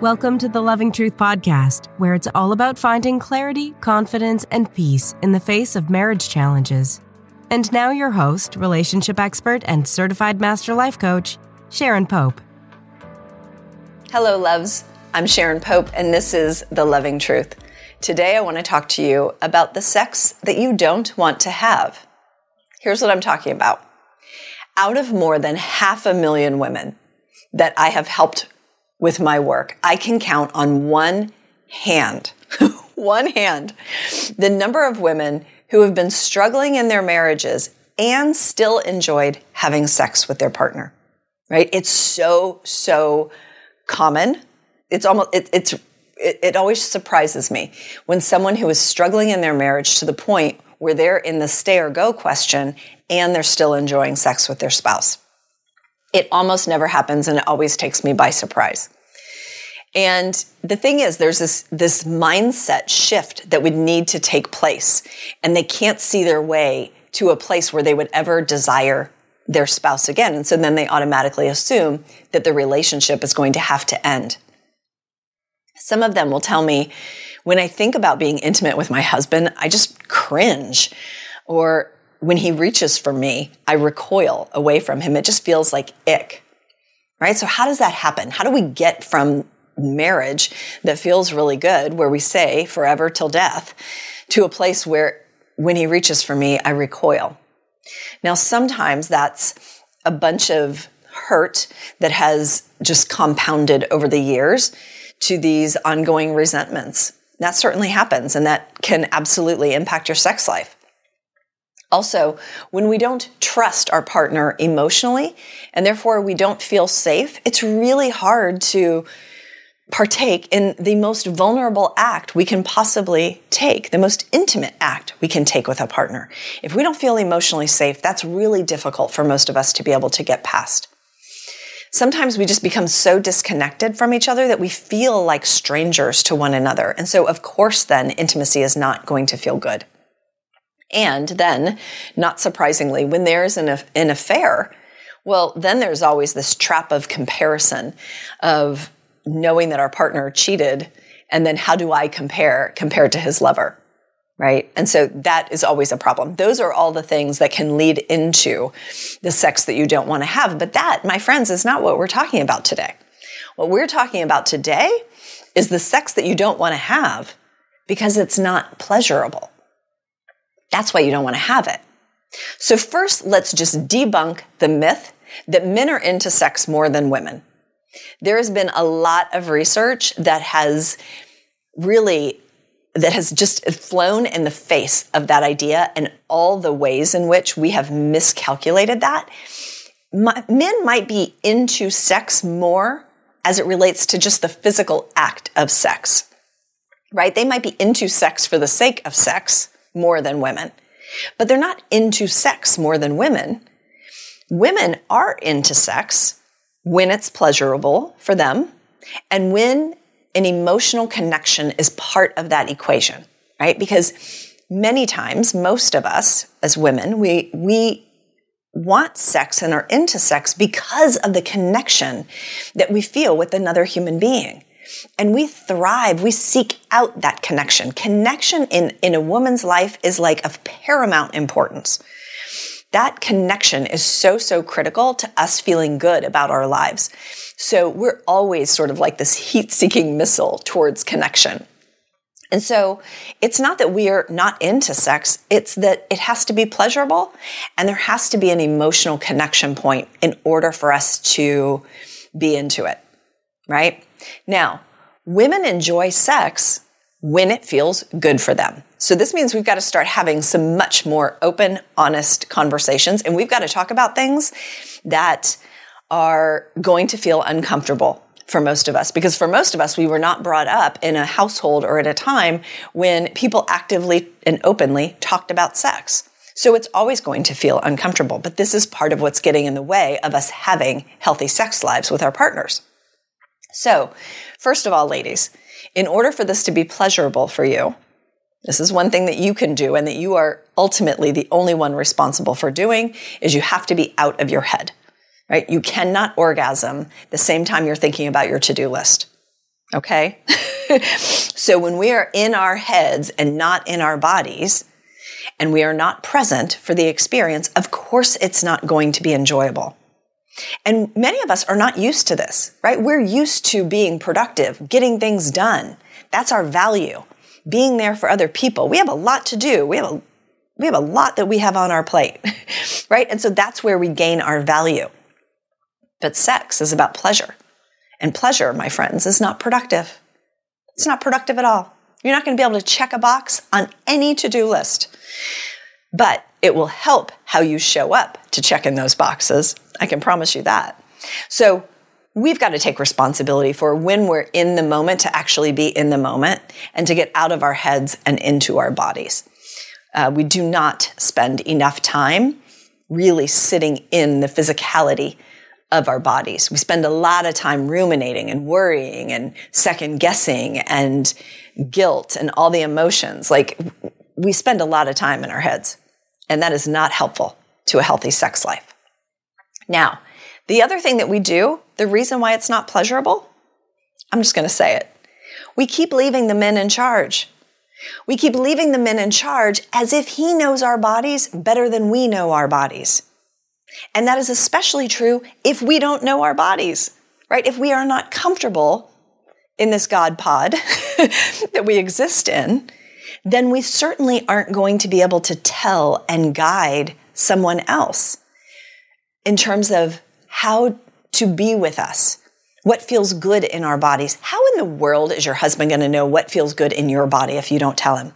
Welcome to the Loving Truth Podcast, where it's all about finding clarity, confidence, and peace in the face of marriage challenges. And now, your host, relationship expert, and certified master life coach, Sharon Pope. Hello, loves. I'm Sharon Pope, and this is The Loving Truth. Today, I want to talk to you about the sex that you don't want to have. Here's what I'm talking about. Out of more than half a million women that I have helped with my work. I can count on one hand, one hand, the number of women who have been struggling in their marriages and still enjoyed having sex with their partner. Right? It's so, so common. It's almost, it, it's, it, it always surprises me when someone who is struggling in their marriage to the point where they're in the stay or go question and they're still enjoying sex with their spouse. It almost never happens and it always takes me by surprise. And the thing is, there's this, this mindset shift that would need to take place. And they can't see their way to a place where they would ever desire their spouse again. And so then they automatically assume that the relationship is going to have to end. Some of them will tell me, when I think about being intimate with my husband, I just cringe. Or when he reaches for me, I recoil away from him. It just feels like ick. Right? So how does that happen? How do we get from marriage that feels really good, where we say forever till death, to a place where when he reaches for me, I recoil? Now, sometimes that's a bunch of hurt that has just compounded over the years to these ongoing resentments. That certainly happens, and that can absolutely impact your sex life. Also, when we don't trust our partner emotionally and therefore we don't feel safe, it's really hard to partake in the most vulnerable act we can possibly take, the most intimate act we can take with a partner. If we don't feel emotionally safe, that's really difficult for most of us to be able to get past. Sometimes we just become so disconnected from each other that we feel like strangers to one another. And so, of course, then intimacy is not going to feel good. And then, not surprisingly, when there's an, an affair, well, then there's always this trap of comparison of knowing that our partner cheated. And then how do I compare compared to his lover? Right. And so that is always a problem. Those are all the things that can lead into the sex that you don't want to have. But that, my friends, is not what we're talking about today. What we're talking about today is the sex that you don't want to have because it's not pleasurable. That's why you don't want to have it. So first, let's just debunk the myth that men are into sex more than women. There has been a lot of research that has really that has just flown in the face of that idea and all the ways in which we have miscalculated that. men might be into sex more as it relates to just the physical act of sex, right? They might be into sex for the sake of sex more than women, but they're not into sex more than women. Women are into sex when it's pleasurable for them and when an emotional connection is part of that equation, right? Because many times, most of us as women, we, we want sex and are into sex because of the connection that we feel with another human being. And we thrive, we seek out that connection. Connection in, in a woman's life is like of paramount importance. That connection is so, so critical to us feeling good about our lives. So we're always sort of like this heat seeking missile towards connection. And so it's not that we are not into sex, it's that it has to be pleasurable and there has to be an emotional connection point in order for us to be into it, right? Now, women enjoy sex when it feels good for them. So this means we've got to start having some much more open, honest conversations and we've got to talk about things that are going to feel uncomfortable for most of us because for most of us we were not brought up in a household or at a time when people actively and openly talked about sex. So it's always going to feel uncomfortable, but this is part of what's getting in the way of us having healthy sex lives with our partners. So, first of all, ladies, in order for this to be pleasurable for you, this is one thing that you can do and that you are ultimately the only one responsible for doing is you have to be out of your head. Right? You cannot orgasm the same time you're thinking about your to-do list. Okay? so when we are in our heads and not in our bodies, and we are not present for the experience, of course it's not going to be enjoyable. And many of us are not used to this, right? We're used to being productive, getting things done. That's our value. Being there for other people. We have a lot to do. We have a we have a lot that we have on our plate, right? And so that's where we gain our value. But sex is about pleasure. And pleasure, my friends, is not productive. It's not productive at all. You're not going to be able to check a box on any to do list. But it will help how you show up to check in those boxes. I can promise you that. So we've got to take responsibility for when we're in the moment to actually be in the moment and to get out of our heads and into our bodies. Uh, we do not spend enough time really sitting in the physicality of our bodies. We spend a lot of time ruminating and worrying and second guessing and guilt and all the emotions. Like we spend a lot of time in our heads, and that is not helpful to a healthy sex life. Now, the other thing that we do, the reason why it's not pleasurable, I'm just going to say it. We keep leaving the men in charge. We keep leaving the men in charge as if he knows our bodies better than we know our bodies. And that is especially true if we don't know our bodies, right? If we are not comfortable in this God pod that we exist in, then we certainly aren't going to be able to tell and guide someone else in terms of how to be with us, what feels good in our bodies. How in the world is your husband going to know what feels good in your body if you don't tell him?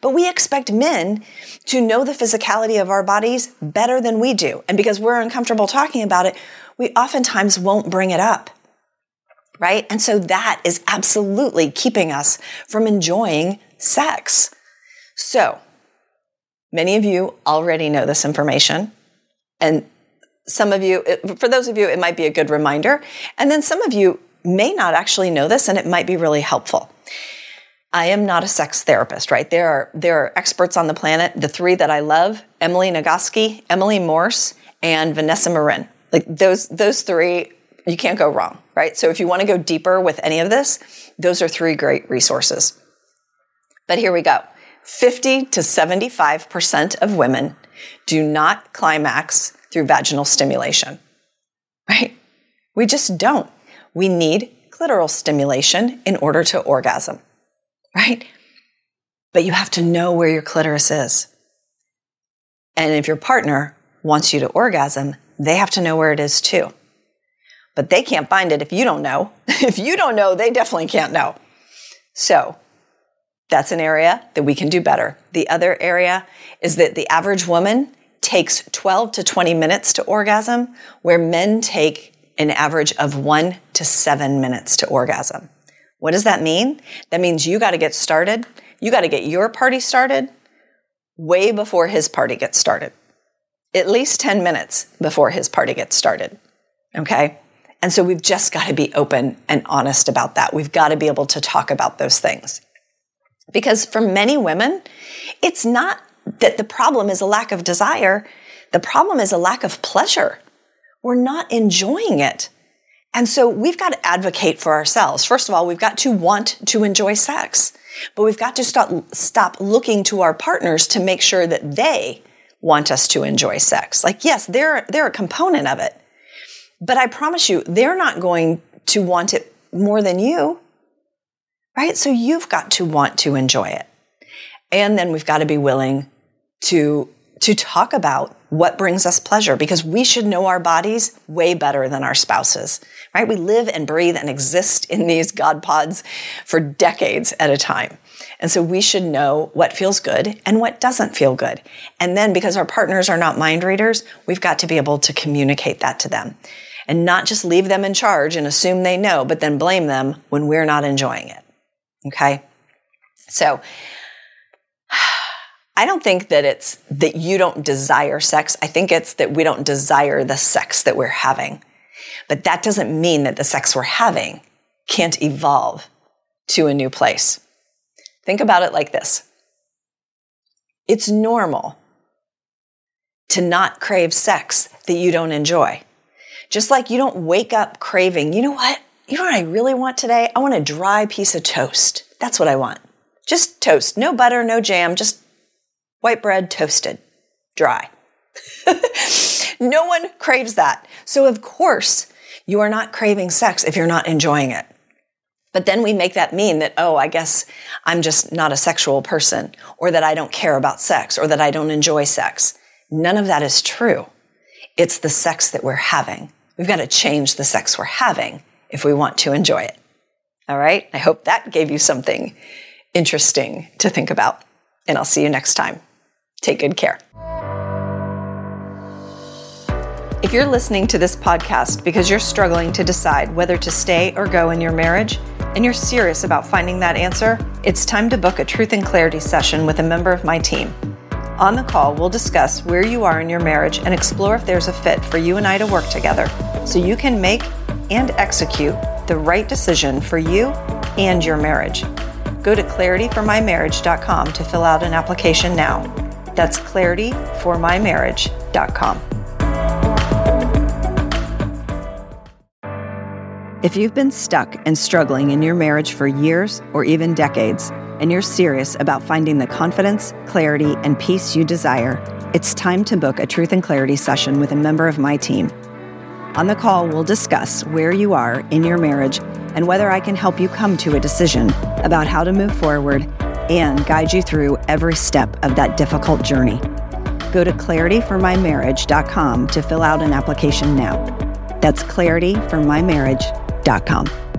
But we expect men to know the physicality of our bodies better than we do. And because we're uncomfortable talking about it, we oftentimes won't bring it up. Right? And so that is absolutely keeping us from enjoying sex. So, many of you already know this information. And some of you, for those of you, it might be a good reminder. And then some of you may not actually know this and it might be really helpful. I am not a sex therapist, right? There are there are experts on the planet. The three that I love: Emily Nagoski, Emily Morse, and Vanessa Marin. Like those those three, you can't go wrong, right? So if you want to go deeper with any of this, those are three great resources. But here we go: fifty to seventy-five percent of women do not climax through vaginal stimulation, right? We just don't. We need clitoral stimulation in order to orgasm right? But you have to know where your clitoris is. And if your partner wants you to orgasm, they have to know where it is too. But they can't find it if you don't know. if you don't know, they definitely can't know. So that's an area that we can do better. The other area is that the average woman takes 12 to 20 minutes to orgasm, where men take an average of one to seven minutes to orgasm. What does that mean? That means you got to get started. You got to get your party started way before his party gets started. At least 10 minutes before his party gets started. Okay? And so we've just got to be open and honest about that. We've got to be able to talk about those things. Because for many women, it's not that the problem is a lack of desire. The problem is a lack of pleasure. We're not enjoying it. And so we've got to advocate for ourselves. First of all, we've got to want to enjoy sex, but we've got to stop, stop looking to our partners to make sure that they want us to enjoy sex. Like, yes, they're, they're a component of it, but I promise you, they're not going to want it more than you, right? So you've got to want to enjoy it. And then we've got to be willing to, to talk about what brings us pleasure because we should know our bodies way better than our spouses, right? We live and breathe and exist in these God pods for decades at a time. And so we should know what feels good and what doesn't feel good. And then because our partners are not mind readers, we've got to be able to communicate that to them and not just leave them in charge and assume they know, but then blame them when we're not enjoying it. Okay. So I don't think that it's that you don't desire sex. I think it's that we don't desire the sex that we're having. But that doesn't mean that the sex we're having can't evolve to a new place. Think about it like this. It's normal to not crave sex that you don't enjoy. Just like you don't wake up craving, you know what? You know what I really want today? I want a dry piece of toast. That's what I want. Just toast. No butter, no jam, just white bread toasted, dry. no one craves that. So, of course, you are not craving sex if you're not enjoying it. But then we make that mean that, oh, I guess I'm just not a sexual person, or that I don't care about sex, or that I don't enjoy sex. None of that is true. It's the sex that we're having. We've got to change the sex we're having if we want to enjoy it. All right. I hope that gave you something interesting to think about. And I'll see you next time. Take good care. If you're listening to this podcast because you're struggling to decide whether to stay or go in your marriage, and you're serious about finding that answer, it's time to book a truth and clarity session with a member of my team. On the call, we'll discuss where you are in your marriage and explore if there's a fit for you and I to work together so you can make and execute the right decision for you and your marriage. Go to clarityformymarriage.com to fill out an application now. That's clarityformymarriage.com. If you've been stuck and struggling in your marriage for years or even decades, and you're serious about finding the confidence, clarity, and peace you desire, it's time to book a Truth and Clarity session with a member of my team. On the call, we'll discuss where you are in your marriage and whether I can help you come to a decision about how to move forward and guide you through every step of that difficult journey. Go to clarityformymarriage.com to fill out an application now. That's clarityformymarriage.com.